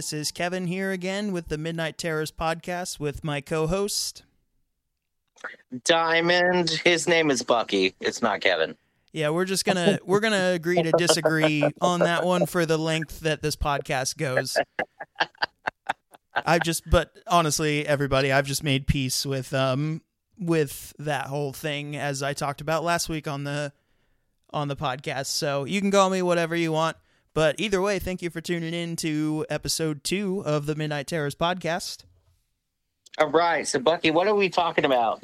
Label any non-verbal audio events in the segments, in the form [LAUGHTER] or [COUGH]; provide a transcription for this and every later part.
This is Kevin here again with the Midnight Terrors podcast with my co host. Diamond. His name is Bucky. It's not Kevin. Yeah, we're just gonna we're gonna agree to disagree on that one for the length that this podcast goes. I've just but honestly, everybody, I've just made peace with um with that whole thing as I talked about last week on the on the podcast. So you can call me whatever you want. But either way, thank you for tuning in to episode two of the Midnight Terrors podcast. All right. So, Bucky, what are we talking about?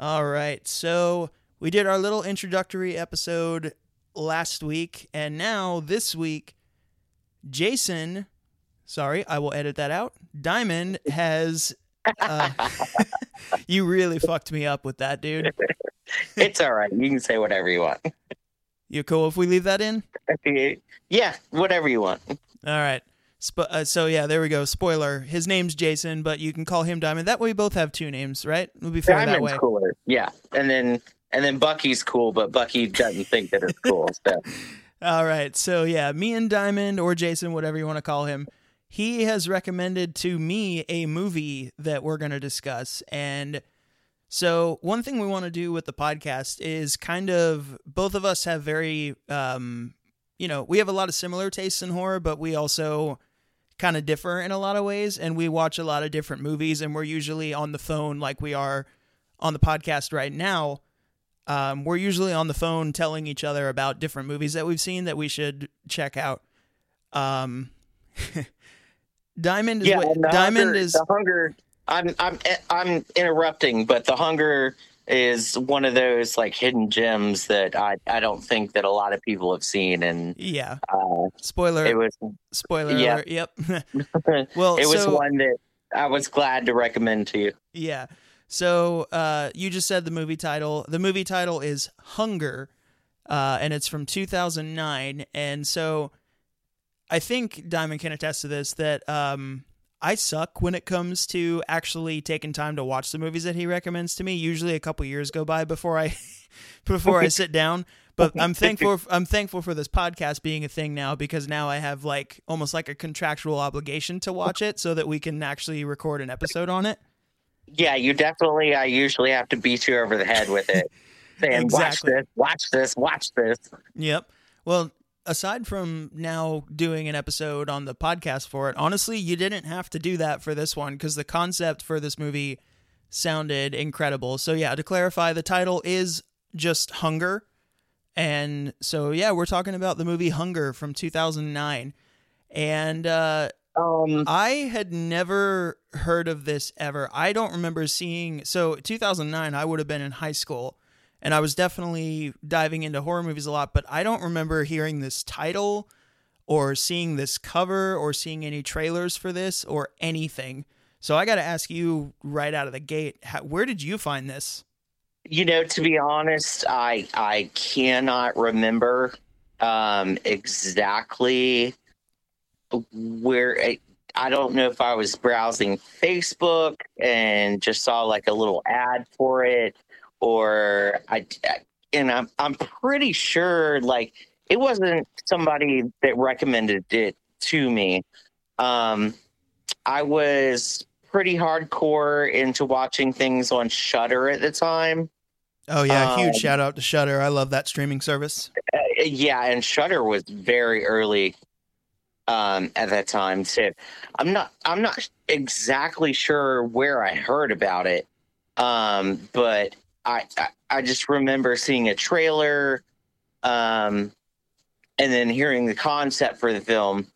All right. So, we did our little introductory episode last week. And now, this week, Jason, sorry, I will edit that out. Diamond has. Uh, [LAUGHS] you really fucked me up with that, dude. [LAUGHS] it's all right. You can say whatever you want. You cool if we leave that in? yeah, whatever you want. All right. Sp- uh, so yeah, there we go. Spoiler: his name's Jason, but you can call him Diamond. That way, we both have two names, right? We'll be fair Diamond's that way. cooler. Yeah, and then and then Bucky's cool, but Bucky doesn't think that it's cool. So. [LAUGHS] All right. So yeah, me and Diamond or Jason, whatever you want to call him, he has recommended to me a movie that we're going to discuss, and so, one thing we want to do with the podcast is kind of both of us have very, um, you know, we have a lot of similar tastes in horror, but we also kind of differ in a lot of ways. And we watch a lot of different movies, and we're usually on the phone like we are on the podcast right now. Um, we're usually on the phone telling each other about different movies that we've seen that we should check out. Um, [LAUGHS] Diamond is yeah, what, Diamond hunger, is the hunger. I'm I'm I'm interrupting, but the hunger is one of those like hidden gems that I I don't think that a lot of people have seen, and yeah. uh, Spoiler. it was Spoiler Yeah. alert. Yep. [LAUGHS] well, it was so, one that I was glad to recommend to you. Yeah. So uh, you just said the movie title. The movie title is Hunger, uh, and it's from 2009. And so I think Diamond can attest to this that um, I suck when it comes to actually taking time to watch the movies that he recommends to me. Usually, a couple years go by before I [LAUGHS] before I sit down. But I'm thankful. I'm thankful for this podcast being a thing now because now I have like almost like a contractual obligation to watch it so that we can actually record an episode on it. Yeah, you definitely. I usually have to beat you over the head with it, [LAUGHS] saying, Exactly. "Watch this, watch this, watch this." Yep. Well, aside from now doing an episode on the podcast for it, honestly, you didn't have to do that for this one because the concept for this movie sounded incredible. So, yeah, to clarify, the title is just Hunger. And so, yeah, we're talking about the movie Hunger from 2009. And uh, Um, I had never heard of this ever. I don't remember seeing. So, 2009, I would have been in high school, and I was definitely diving into horror movies a lot, but I don't remember hearing this title or seeing this cover or seeing any trailers for this or anything. So, I got to ask you right out of the gate how, where did you find this? you know, to be honest, I I cannot remember um, exactly where. I, I don't know if I was browsing Facebook and just saw like a little ad for it, or I. And I'm I'm pretty sure like it wasn't somebody that recommended it to me. Um, I was pretty hardcore into watching things on Shudder at the time. Oh, yeah. Huge Um, shout out to Shudder. I love that streaming service. Uh, yeah, and Shudder was very early um, at that time too. I'm not I'm not exactly sure where I heard about it, um, but I, I I just remember seeing a trailer, um, and then hearing the concept for the film,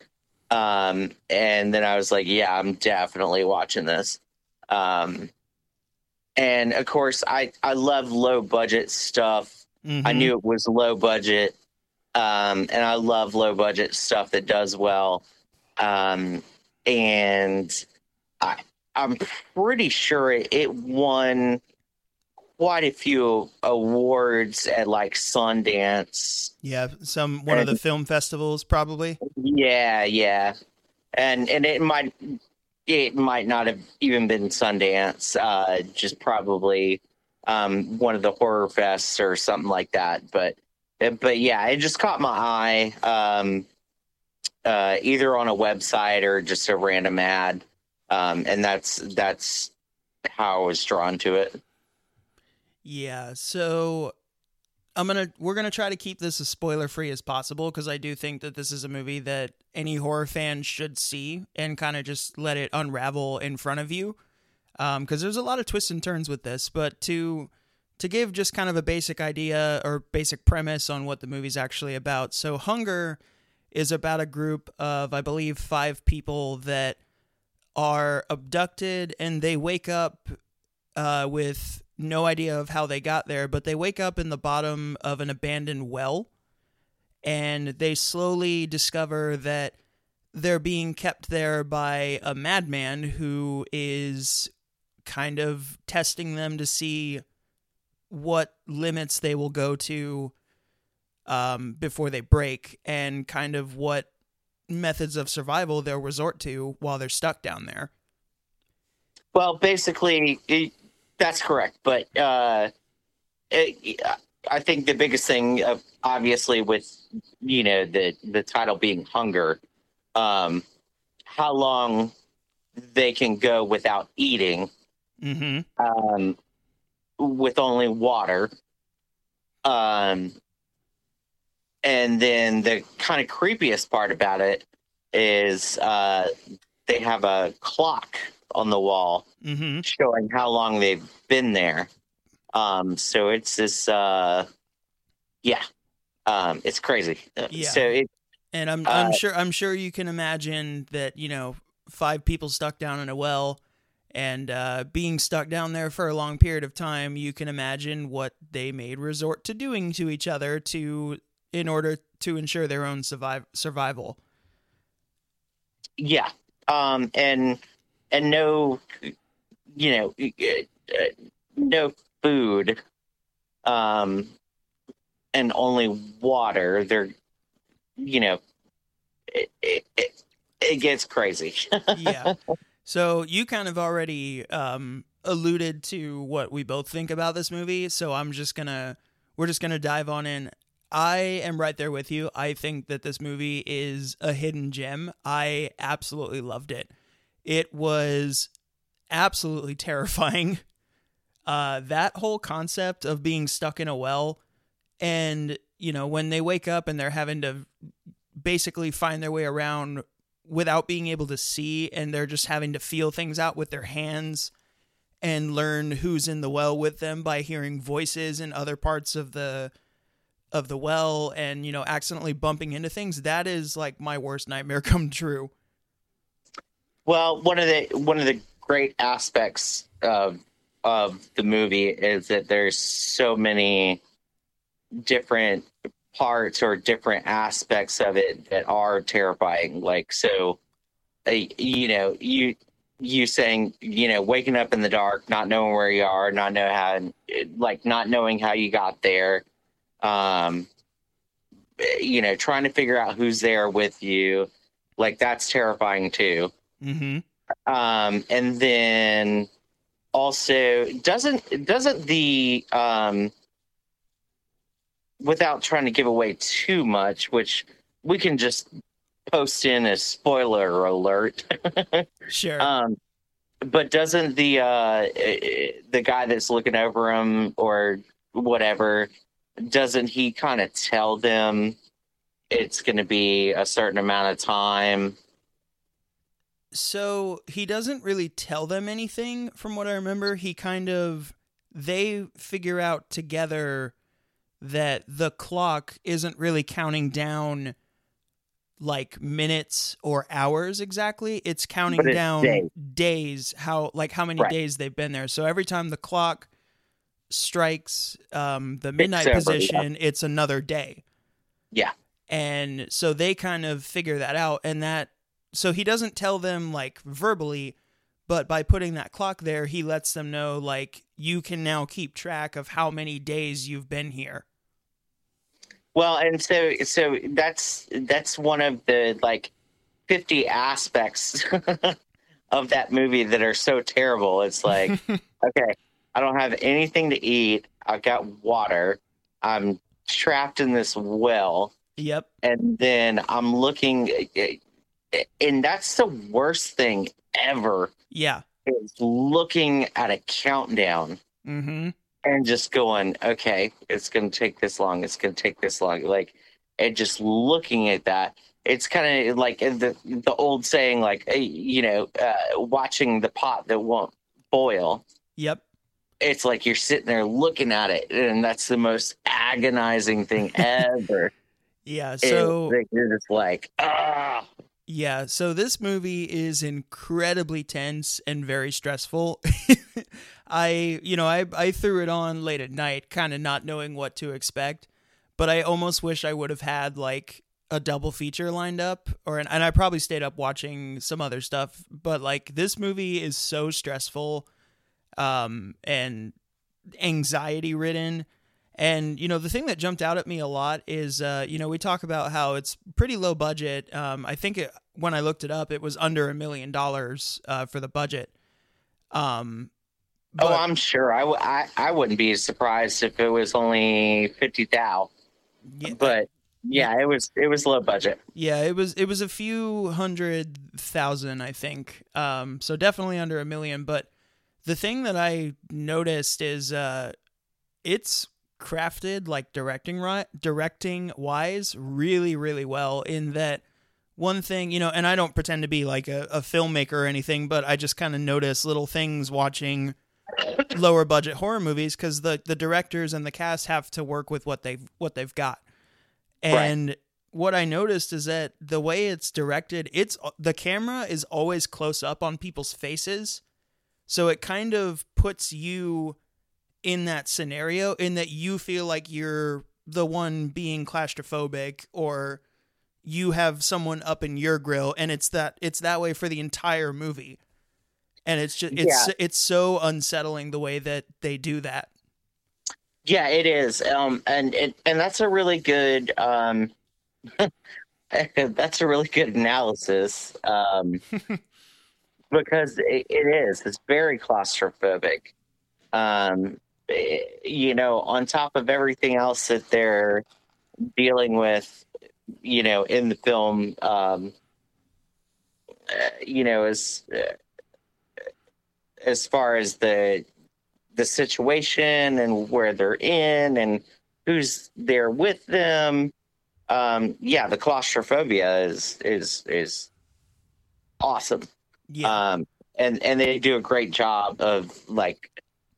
um, and then I was like, yeah, I'm definitely watching this. Um, and of course, I I love low budget stuff. I Mhm. knew it was low budget, um, and I love low budget stuff that does well. Um, and I, I'm pretty sure it, it won quite a few awards at like Sundance. Yeah. Some, one of the film festivals, probably. Yeah, yeah, and and it might it might not have even been Sundance. Uh, just probably um, one of the horror fests or something like that. But but yeah, it just caught my eye. Um, uh, either on a website or just a random ad, um, and that's that's how I was drawn to it. Yeah, so I'm gonna we're gonna try to keep this as spoiler free as possible because I do think that this is a movie that any horror fan should see and kind of just let it unravel in front of you. Because um, there's a lot of twists and turns with this, but to to give just kind of a basic idea or basic premise on what the movie's actually about. So Hunger is about a group of I believe five people that are abducted and they wake up uh, with no idea of how they got there, but they wake up in the bottom of an abandoned well and they slowly discover that they're being kept there by a madman who is kind of testing them to see what limits they will go to um, before they break and kind of what methods of survival they'll resort to while they're stuck down there. Well, basically, that's correct. But uh, it, I think the biggest thing, uh, obviously, with you know the the title being hunger, um, how long they can go without eating, mm-hmm. um, with only water, um, and then the kind of creepiest part about it is uh, they have a clock on the wall mm-hmm. showing how long they've been there. Um, so it's this, uh, yeah, um, it's crazy. Uh, yeah. So it, and I'm uh, I'm sure I'm sure you can imagine that you know five people stuck down in a well and uh, being stuck down there for a long period of time. You can imagine what they made resort to doing to each other to in order to ensure their own survive survival. Yeah, um, and and no, you know, uh, no food, um, and only water. They're, you know, it it, it, gets crazy. [LAUGHS] yeah. So you kind of already um, alluded to what we both think about this movie. So I'm just gonna we're just gonna dive on in. I am right there with you. I think that this movie is a hidden gem. I absolutely loved it. It was absolutely terrifying. [LAUGHS] Uh, that whole concept of being stuck in a well and, you know, when they wake up and they're having to basically find their way around without being able to see and they're just having to feel things out with their hands and learn who's in the well with them by hearing voices in other parts of the of the well and you know accidentally bumping into things that is like my worst nightmare [LAUGHS] come true well, one of the one of the great aspects of of the movie is that there's so many different parts or different aspects of it that are terrifying. Like so, uh, you know, you you saying you know waking up in the dark, not knowing where you are, not know how, like not knowing how you got there. Um, you know, trying to figure out who's there with you, like that's terrifying too. Mm-hmm. Um, and then also doesn't doesn't the um, without trying to give away too much, which we can just post in a spoiler alert. [LAUGHS] sure. Um, but doesn't the uh, the guy that's looking over him or whatever doesn't he kind of tell them it's going to be a certain amount of time so he doesn't really tell them anything from what I remember. He kind of they figure out together that the clock isn't really counting down like minutes or hours exactly. It's counting it's down days. days. how like how many right. days they've been there. So every time the clock strikes um, the midnight it's position, yeah. it's another day. Yeah. And so they kind of figure that out and that so he doesn't tell them like verbally, but by putting that clock there, he lets them know like you can now keep track of how many days you've been here. Well, and so so that's that's one of the like 50 aspects [LAUGHS] of that movie that are so terrible. It's like, [LAUGHS] okay, I don't have anything to eat. I've got water. I'm trapped in this well. Yep. and then I'm looking, and that's the worst thing ever Yeah. is looking at a countdown Mm-hmm. and just going, okay, it's going to take this long. It's going to take this long. Like, and just looking at that, it's kind of like the the old saying, like, eh, you know, uh, watching the pot that won't boil. Yep. It's like you're sitting there looking at it, and that's the most agonizing thing [LAUGHS] ever. Yeah. So you're just like, ah, Yeah, so this movie is incredibly tense and very stressful. [LAUGHS] I, you know, I I threw it on late at night, kind of not knowing what to expect, but I almost wish I would have had like a double feature lined up or and I probably stayed up watching some other stuff, but like this movie is so stressful um and anxiety ridden and you know the thing that jumped out at me a lot is uh, you know we talk about how it's pretty low budget. Um, I think it, when I looked it up, it was under a million dollars uh, for the budget. Um, oh, I'm sure. I, w- I, I wouldn't be surprised if it was only fifty thou. yeah, But yeah, it was it was low budget. yeah, it was it was a few hundred thousand, I think. Um, so definitely under a million. But the thing that I noticed is uh, it's crafted like directing right directing wise really really well in that one thing you know and i don't pretend to be like a, a filmmaker or anything but i just kind of notice little things watching [COUGHS] lower budget horror movies because the the directors and the cast have to work with what they've what they've got. And what i noticed is that the way it's directed it's the camera is always close up on people's faces. So it kind of puts you in that scenario in that you feel like you're the one being claustrophobic or you have someone up in your grill and it's that it's that way for the entire movie and it's just it's Yeah. it's so unsettling the way that they do that Yeah, it is. Um, and and, and that's a really good um, [LAUGHS] that's a really good analysis. Um, [LAUGHS] because it, it is. It's very claustrophobic. Um, you know, on top of everything else that they're dealing with, you know, in the film, um, you know, as as far as the the situation and where they're in and who's there with them. Um, yeah, the claustrophobia is is is awesome. yeah Um, and and they do a great job of like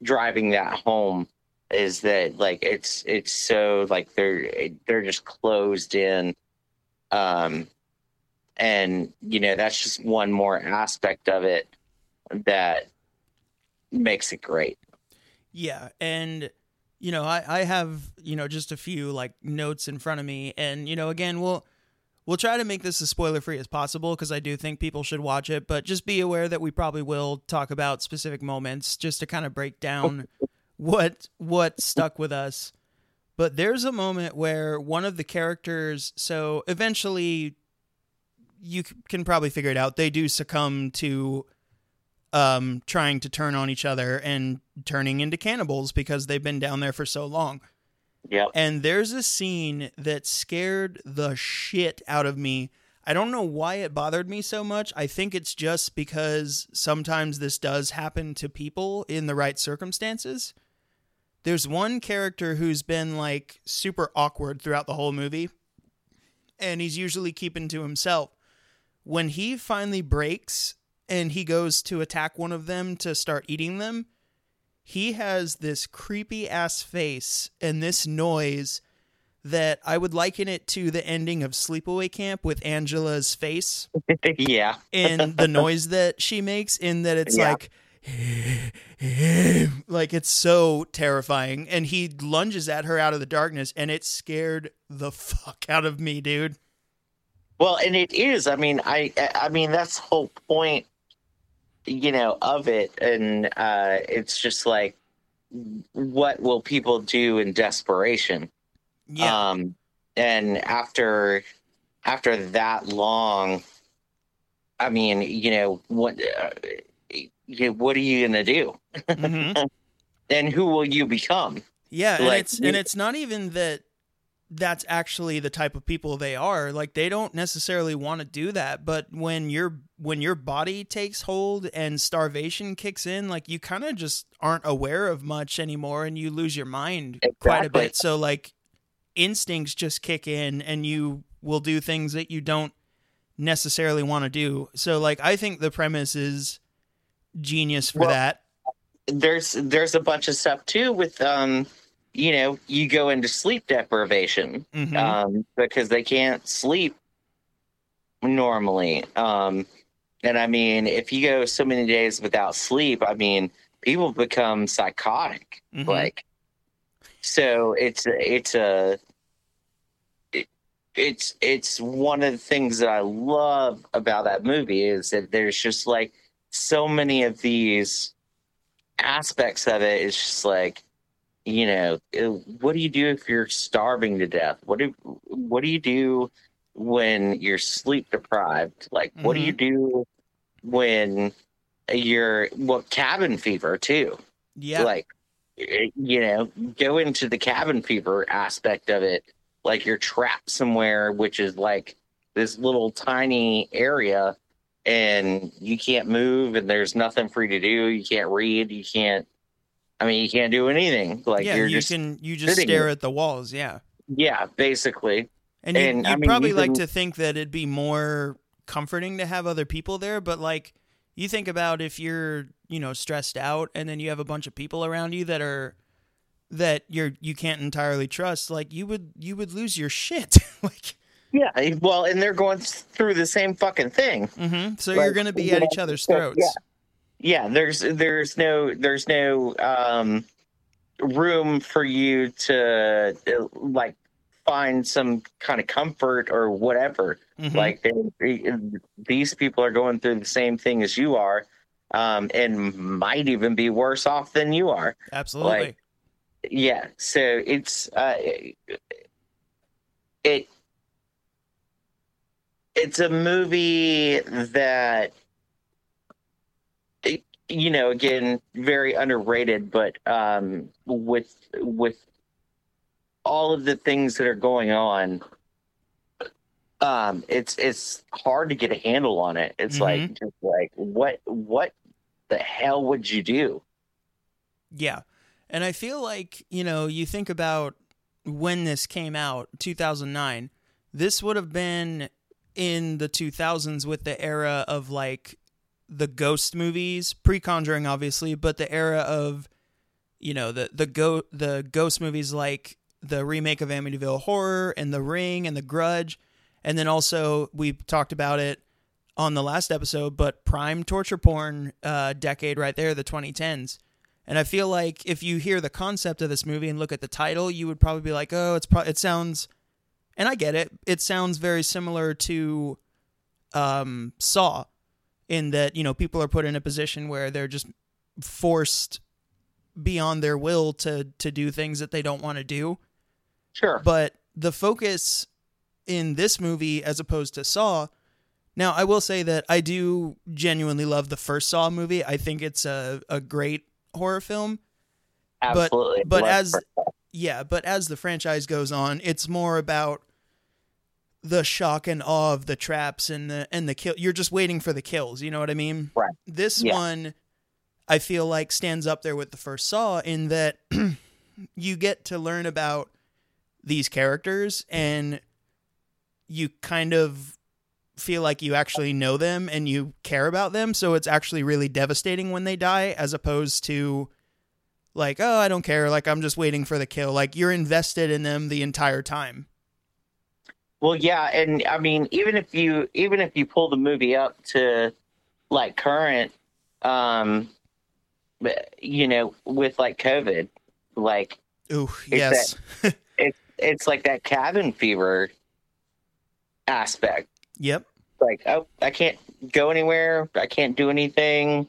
driving that home. Is that like it's it's so like they're they're just closed in, um, and you know that's just one more aspect of it that makes it great. Yeah, and you know, I I have, you know, just a few like notes in front of me and you know, again, we'll we'll try to make this as spoiler free as possible because I do think people should watch it, but just be aware that we probably will talk about specific moments just to kind of break down what what stuck with us. But there's a moment where one of the characters, so eventually you can probably figure it out. They do succumb to um, trying to turn on each other and turning into cannibals because they've been down there for so long. Yep. And there's a scene that scared the shit out of me. I don't know why it bothered me so much. I think it's just because sometimes this does happen to people in the right circumstances. There's one character who's been like super awkward throughout the whole movie, and he's usually keeping to himself. When he finally breaks and he goes to attack one of them to start eating them, he has this creepy ass face and this noise that I would liken it to the ending of Sleepaway Camp with Angela's face [LAUGHS] yeah. and the noise that she makes in that it's Yeah. like [LAUGHS] like it's so terrifying and he lunges at her out of the darkness and it scared the fuck out of me dude Well, and it is. I mean, I I mean that's the whole point, you know, of it, and uh, it's just like, what will people do in desperation? yeah Um, and after after that long, I mean, you know, what uh, you, what are you gonna do? Mhm. [LAUGHS] And who will you become? yeah and like, it's and it's not even that that's actually the type of people they are. Like they don't necessarily want to do that but when your when your body takes hold and starvation kicks in like you kind of just aren't aware of much anymore and you lose your mind exactly. quite a bit. So like instincts just kick in and you will do things that you don't necessarily want to do. So like i think the premise is genius for well, that. there's there's a bunch of stuff too with um you know, you go into sleep deprivation mm-hmm. um, because they can't sleep normally. Um, and I mean, if you go so many days without sleep, I mean, people become psychotic. Mm-hmm. Like, so it's it's a it, it's it's one of the things that I love about that movie is that there's just like so many of these aspects of it. It's just like you know, uh, what do you do if you're starving to death? What do what do you do when you're sleep deprived? Like, mm-hmm. what do you mm-hmm. do when you're well cabin fever too? Yeah, like eh, you know, go into the cabin fever aspect of it. Like you're trapped somewhere, which is like this little tiny area, and you can't move, and there's nothing for you to do. You can't read. You can't I mean, you can't do anything. Like yeah, you're you just can you just stare at the walls. Yeah. Yeah, basically. And, you, would I mean, probably like to think that it'd be more comforting to have other people there, but like you think about if you're you know stressed out and then you have a bunch of people around you that are that you're you can't entirely trust like you would you would lose your shit [LAUGHS] like yeah well and they're going through the same fucking thing mm-hmm. so like, you're gonna be at each other's throats yeah yeah there's there's no there's no um room for you to like find some kind of comfort or whatever. Mm-hmm. like they, these people are going through the same thing as you are um and might even be worse off than you are. Absolutely. Like, yeah so it's uh it it's a movie that you know, again, very underrated, but um, with with all of the things that are going on, um, it's it's hard to get a handle on it. It's mm-hmm. like just like what what the hell would you do? Yeah, and I feel like you know you think about when this came out, two thousand nine. This would have been in the 2000s with the era of like the ghost movies, pre Conjuring, obviously, but the era of you know the the go the ghost movies like the remake of Amityville Horror and The Ring and The Grudge, and then also we talked about it on the last episode, but prime torture porn uh, decade right there, the 2010s. And I feel like if you hear the concept of this movie and look at the title, you would probably be like, "Oh, it's pro- it sounds," and I get it. It sounds very similar to um, Saw, in that you know people are put in a position where they're just forced beyond their will to to do things that they don't want to do. Sure. But the focus in this movie as opposed to Saw now, I will say that I do genuinely love the first Saw movie. I think it's a, a great horror film. Absolutely. But, but as yeah, but as the franchise goes on, it's more about the shock and awe of the traps and the and the kill. You're just waiting for the kills. You know what I mean? Right. This yeah. one, I feel like stands up there with the first Saw in that [CLEARS THROAT] you get to learn about these characters and you kind of feel like you actually know them and you care about them. So it's actually really devastating when they die, as opposed to like, oh, I don't care. Like I'm just waiting for the kill. Like you're invested in them the entire time. Well, yeah, and I mean, even if you even if you pull the movie up to like current, um, you know, with like COVID, like, ooh, yes, that, [LAUGHS] it's it's like that cabin fever aspect. Yep. Like, oh, I can't go anywhere. I can't do anything.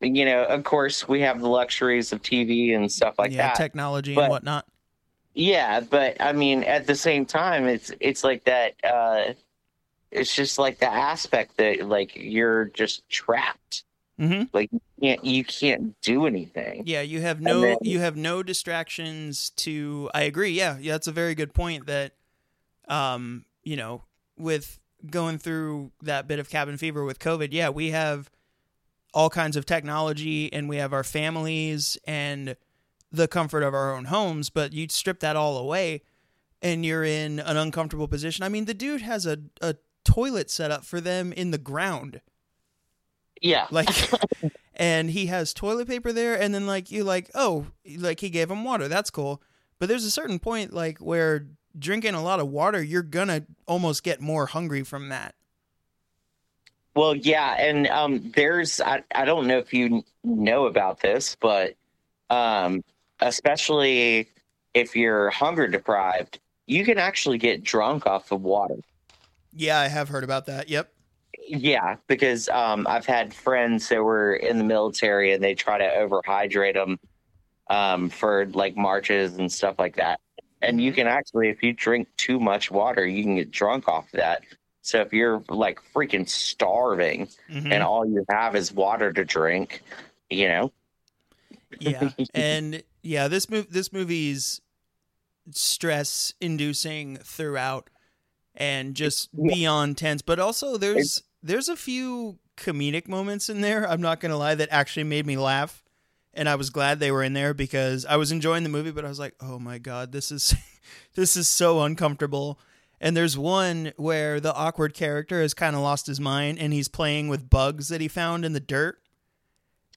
You know, of course, we have the luxuries of TV and stuff like yeah, that, technology but, and whatnot. Yeah, but I mean, at the same time, it's it's like that. Uh, it's just like the aspect that like you're just trapped. Mm-hmm. Like you can't you can't do anything. Yeah, you have no then- you have no distractions to I agree. Yeah, yeah, that's a very good point that um, you know, with going through that bit of cabin fever with COVID, yeah, we have all kinds of technology and we have our families and the comfort of our own homes, but you strip that all away and you're in an uncomfortable position. I mean, the dude has a a toilet set up for them in the ground Yeah. like [LAUGHS] and he has toilet paper there and then like you like oh like he gave him water that's cool but there's a certain point like where drinking a lot of water you're gonna almost get more hungry from that Well, yeah, and um, there's I, I don't know if you know about this, but um, especially if you're hunger deprived, you can actually get drunk off of water. yeah i have heard about that yep Yeah, because um, I've had friends that were in the military and they try to overhydrate them um, for like marches and stuff like that. And you can actually, if you drink too much water, you can get drunk off of that. So if you're like freaking starving Mhm. and all you have is water to drink, you know, yeah [LAUGHS] and yeah this move this movie's stress inducing throughout and just Yeah. beyond tense but also there's there's a few comedic moments in there i'm not gonna lie that actually made me laugh and i was glad they were in there because i was enjoying the movie but i was like oh my god this is [LAUGHS] this is so uncomfortable and there's one where the awkward character has kind of lost his mind and he's playing with bugs that he found in the dirt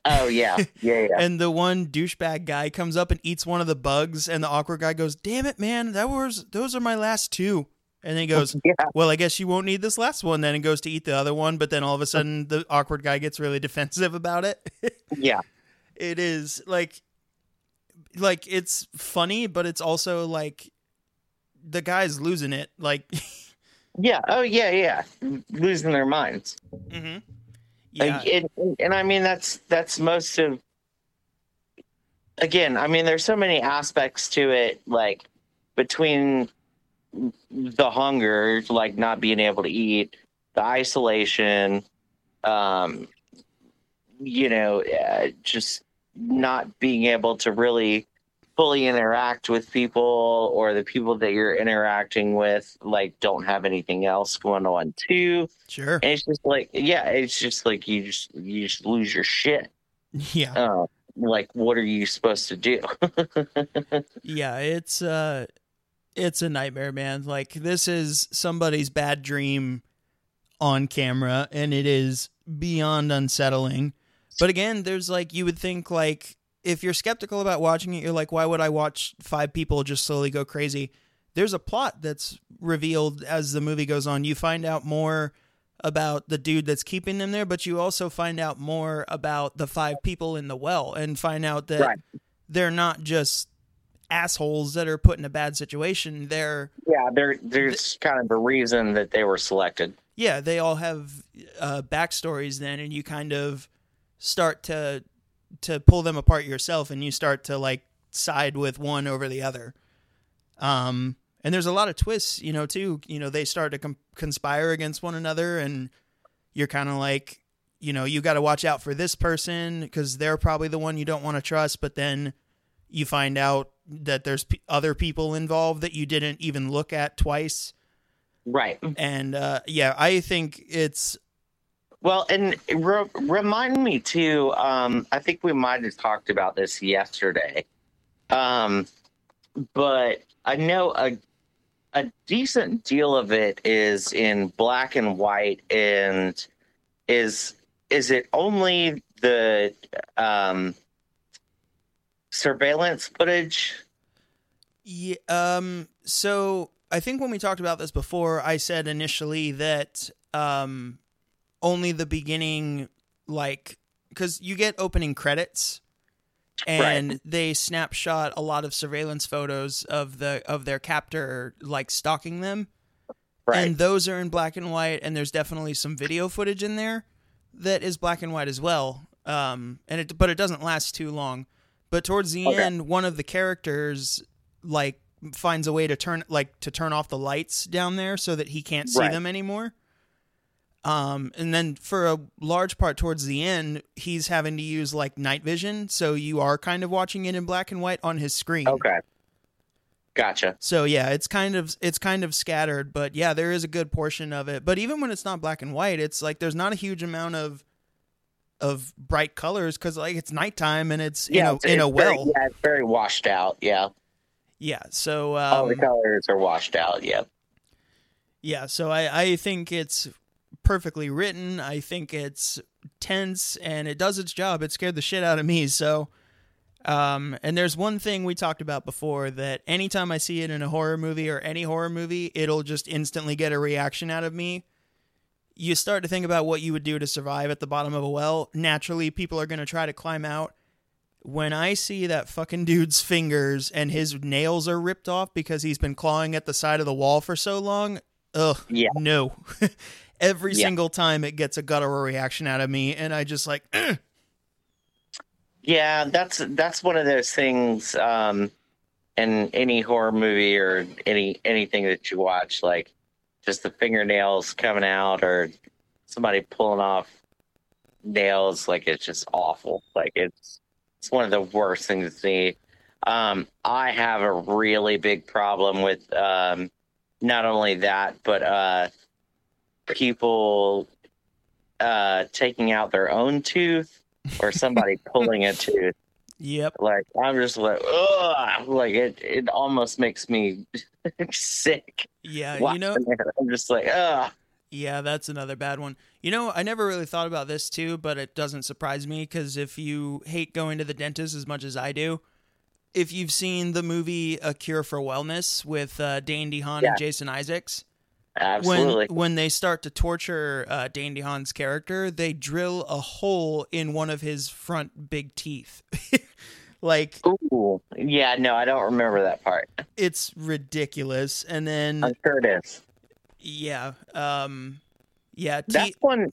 oh yeah, yeah, yeah. [LAUGHS] and the one douchebag guy comes up and eats one of the bugs, and the awkward guy goes, "Damn it, man! That was those are my last two. And then he goes, [LAUGHS] yeah, "Well, I guess you won't need this last one." Then and goes to eat the other one, but then all of a sudden the awkward guy gets really [LAUGHS] defensive about it. yeah, it is like, like it's funny, but it's also like the guy's losing it. Like, yeah. Oh yeah, yeah. Losing their minds. mhm. Yeah. And, and, and I mean that's that's most of again, I mean there's so many aspects to it like between the hunger, like not being able to eat, the isolation, um you know, uh, just not being able to really fully interact with people or the people that you're interacting with like don't have anything else going on too sure, and it's just like, yeah, it's just like you just you just lose your shit. [LAUGHS] yeah. Uh, like, what are you supposed to do? [LAUGHS] Yeah, it's uh it's a nightmare, man. Like this is somebody's bad dream on camera and it is beyond unsettling. But again, there's like you would think like if you're skeptical about watching it, you're like why would I watch five people just slowly go crazy? There's a plot that's revealed as the movie goes on. You find out more about the dude that's keeping them there, but you also find out more about the five people in the well and find out that Right. they're not just assholes that are put in a bad situation. They're yeah, there there's kind of a reason that they were selected. yeah, they all have uh, backstories then, and you kind of start to to pull them apart yourself, and you start to like side with one over the other. Um, and there's a lot of twists, you know, too. You know, they start to com- conspire against one another, and you're kind of like, you know, you got to watch out for this person because they're probably the one you don't want to trust. But then you find out that there's p- other people involved that you didn't even look at twice. Right. And uh, yeah, I think it's Well, and re- remind me too. Um, I think we might have talked about this yesterday. Um, but I know a a decent deal of it is in black and white, and is is it only the um, surveillance footage? Yeah. Um. So I think when we talked about this before, I said initially that um, only the beginning, like, because you get opening credits, and they snapshot a lot of surveillance photos of the of their captor, like stalking them, Right. and those are in black and white. And there's definitely some video footage in there that is black and white as well. Um. And it, but it doesn't last too long. But towards the Okay. end, one of the characters like finds a way to turn like to turn off the lights down there so that he can't see Right. them anymore. Um, and then for a large part towards the end, he's having to use like night vision, so you are kind of watching it in black and white on his screen. Okay. Gotcha. So yeah, it's kind of it's kind of scattered, but yeah, there is a good portion of it. But even when it's not black and white, it's like there's not a huge amount of of bright colors because like it's nighttime and it's Yeah, in a, it's, in a it's very- well. yeah, it's very washed out. Yeah. Yeah. So All the um, colors are washed out. Yeah. yeah, so I I think it's perfectly written. I think it's tense and it does its job. It scared the shit out of me. So. Um, and there's one thing we talked about before that anytime I see it in a horror movie or any horror movie, it'll just instantly get a reaction out of me. You start to think about what you would do to survive at the bottom of a well. Naturally, people are going to try to climb out. When I see that fucking dude's fingers and his nails are ripped off because he's been clawing at the side of the wall for so long, ugh, Yeah. no. [LAUGHS] Every Yeah. single time it gets a guttural reaction out of me, and I just like, "Ugh." [CLEARS THROAT] Yeah, that's that's one of those things um in any horror movie or any anything that you watch, like just the fingernails coming out or somebody pulling off nails, like it's just awful. Like it's it's one of the worst things to see. Um, I have a really big problem with um not only that, but uh people uh taking out their own tooth or somebody [LAUGHS] pulling a tooth. yep. Like I'm just like, ugh, like it. It almost makes me [LAUGHS] sick. Yeah, you know, it. I'm just like, ugh. Yeah, that's another bad one. You know, I never really thought about this too, but it doesn't surprise me because if you hate going to the dentist as much as I do, if you've seen the movie A Cure for Wellness with uh, Dane DeHaan Yeah. and Jason Isaacs, Absolutely. when when they start to torture uh, Dane DeHaan's character, they drill a hole in one of his front big teeth. [LAUGHS] like Ooh, yeah. No, I don't remember that part. it's ridiculous. And then I'm sure it is. yeah, um, yeah, That's one.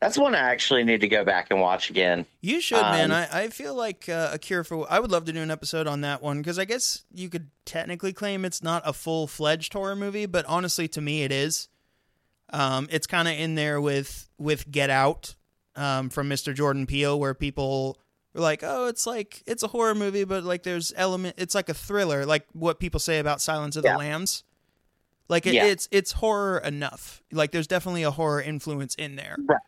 That's one I actually need to go back and watch again. You should, man. Um, I, I feel like uh, a cure for. I would love to do an episode on that one because I guess you could technically claim it's not a full fledged horror movie, but honestly, to me, it is. Um, it's kind of in there with with Get Out um, from Mr. Jordan Peele, where people are like, "Oh, it's like it's a horror movie, but like there's element. It's like a thriller, like what people say about Silence of Yeah. the Lambs. Like it, Yeah. it's it's horror enough. Like there's definitely a horror influence in there. Right.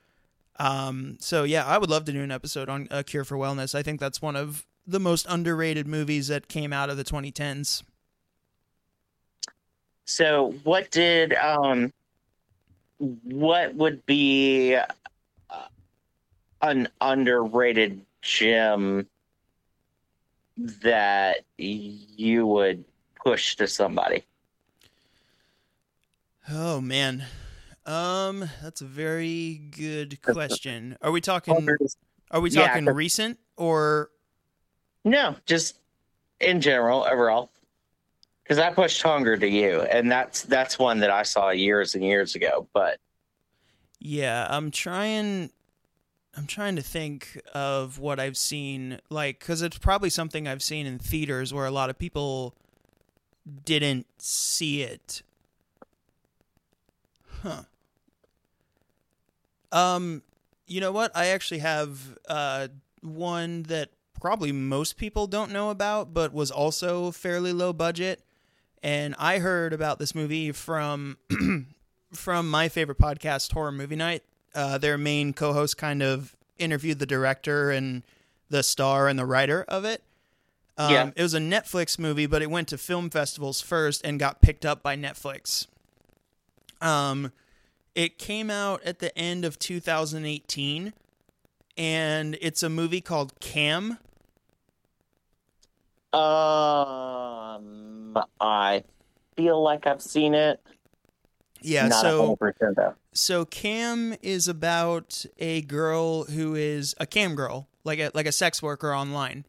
Um, so yeah, I would love to do an episode on A Cure for Wellness. I think that's one of the most underrated movies that came out of the 2010s. So, what did um, what would be uh, an underrated gem that you would push to somebody? Oh man. Um, that's a very good question. Are we talking are we Yeah, recent or No, just in general, overall. Because I pushed hunger to you, and that's that's one that I saw years and years ago. But Yeah, I'm trying I'm trying to think of what I've seen like cuz it's probably something I've seen in theaters where a lot of people didn't see it. Huh. Um you know what? I actually have uh one that probably most people don't know about but was also fairly low budget and I heard about this movie from [CLEARS THROAT] from my favorite podcast, Horror Movie Night. Uh, their main co-host kind of interviewed the director and the star and the writer of it. Um, Yeah. It was a Netflix movie, but it went to film festivals first and got picked up by Netflix. Um, it came out at the end of 2018, and it's a movie called Cam. um, I feel like I've seen it. Yeah, Not so So Cam is about a girl who is a cam girl, like a like a sex worker online,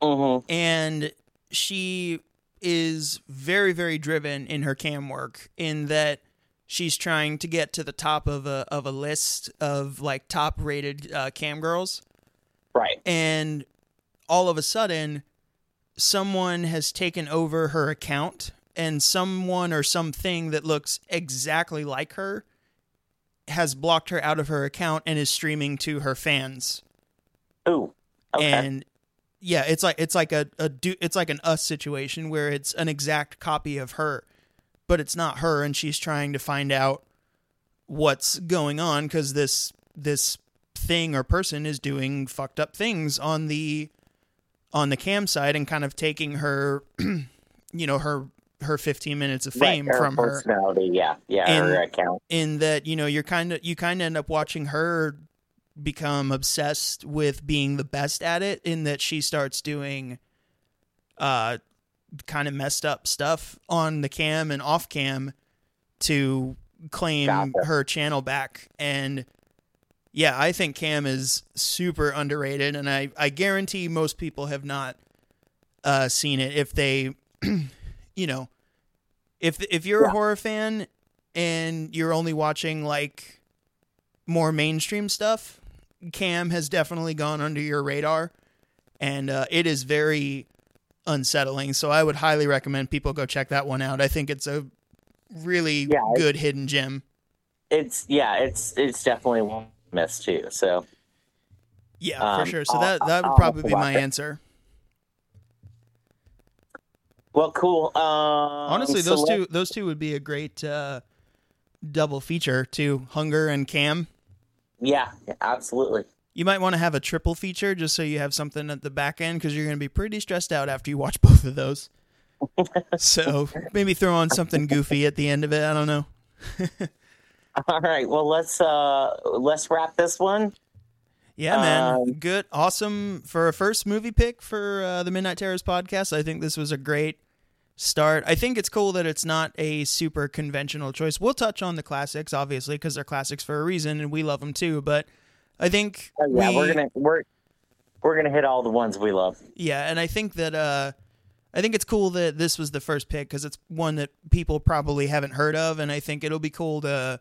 Mm-hmm. and she is very very driven in her cam work in that she's trying to get to the top of a of a list of like top rated uh, cam girls, Right. and all of a sudden someone has taken over her account and someone or something that looks exactly like her has blocked her out of her account and is streaming to her fans. Ooh. Okay. And yeah, it's like it's like a, a do it's like an us situation where it's an exact copy of her, but it's not her, and she's trying to find out what's going on because this this thing or person is doing fucked up things on the on the cam side and kind of taking her [CLEARS THROAT] you know her her 15 minutes of fame right, her from her personality. Yeah, yeah, And- her account. in that you know you're kind of you kind of end up watching her become obsessed with being the best at it in that she starts doing uh kind of messed up stuff on the cam and off cam to claim Gotcha. her channel back. And yeah i think cam is super underrated and i i guarantee most people have not uh seen it if they [CLEARS THROAT] you know if if you're a horror fan and you're only watching like more mainstream stuff, Cam has definitely gone under your radar, and uh, it is very unsettling. So I would highly recommend people go check that one out. I think it's a really Yeah, good hidden gem. It's yeah, it's it's definitely one miss too. So Yeah, for Um, sure. So I'll- that that would I'll probably be my it. answer. well, cool. Um, Honestly, those two those two would be a great uh, double feature to Hunger and Cam. Yeah, absolutely. You might want to have a triple feature just so you have something at the back end because you're going to be pretty stressed out after you watch [LAUGHS] both of those. [LAUGHS] so maybe throw on something goofy at the end of it. I don't know. [LAUGHS] All right. Well, let's uh let's wrap this one. Yeah, man. Um, Good. Awesome for a first movie pick for uh, the Midnight Terrors podcast. I think this was a great start. I think it's cool that it's not a super conventional choice. We'll touch on the classics, obviously, because they're classics for a reason and we love them too. But I think Oh, yeah, we, we're gonna we're we're gonna hit all the ones we love. Yeah, and I think that uh I think it's cool that this was the first pick because it's one that people probably haven't heard of, and I think it'll be cool to,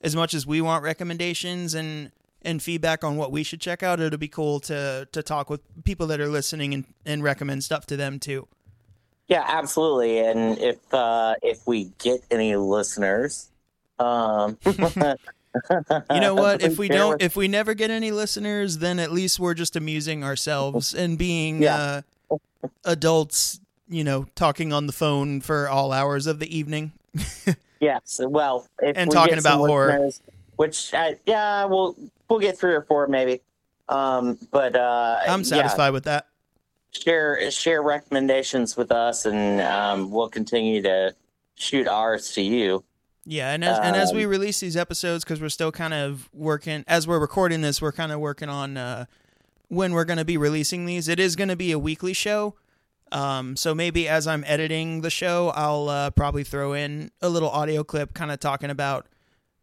as much as we want recommendations and and feedback on what we should check out, it'll be cool to to talk with people that are listening and and recommend stuff to them too. Yeah, absolutely. And if uh if we get any listeners, um, [LAUGHS] [LAUGHS] You know [LAUGHS] what? If we don't, if we never get any listeners, then at least we're just amusing ourselves and being Yeah. uh, adults. You know, talking on the phone for all hours of the evening. [LAUGHS] Yes, well, if And we talking about horror. which uh, yeah, we'll we'll get three or four maybe. Um, but uh, I'm yeah, satisfied with that. share share recommendations with us, and um, we'll continue to shoot ours to you. Yeah, and as, and as we Um, release these episodes, because we're still kind of working, as we're recording this, we're kind of working on uh, when we're going to be releasing these. It is going to be a weekly show. Um, so maybe as I'm editing the show, I'll uh, probably throw in a little audio clip kind of talking about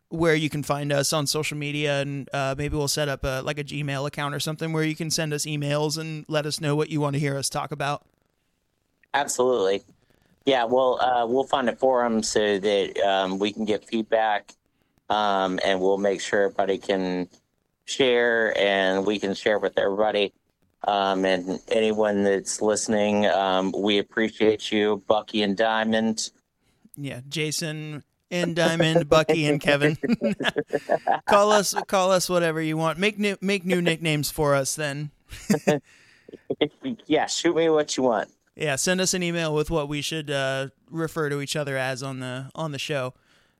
where you can find us on social media. And uh, maybe we'll set up a, like a Gmail account or something where you can send us emails and let us know what you want to hear us talk about. Absolutely. Yeah, well, uh, we'll find a forum so that um, we can get feedback, um, and we'll make sure everybody can share, and we can share with everybody. Um, and anyone that's listening, um, we appreciate you, Bucky and Diamond. Yeah, Jason and Diamond, Bucky and Kevin. [LAUGHS] call us call us whatever you want. Make new make new nicknames for us then. [LAUGHS] yeah, shoot me what you want. Yeah, send us an email with what we should uh, refer to each other as on the on the show.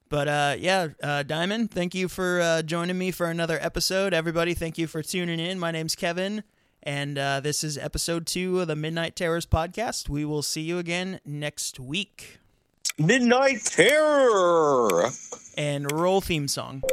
But uh, yeah, uh, Diamond, thank you for uh, joining me for another episode. Everybody, thank you for tuning in. My name's Kevin, and uh, this is episode two of the Midnight Terrors podcast. We will see you again next week. Midnight Terror. And roll theme song.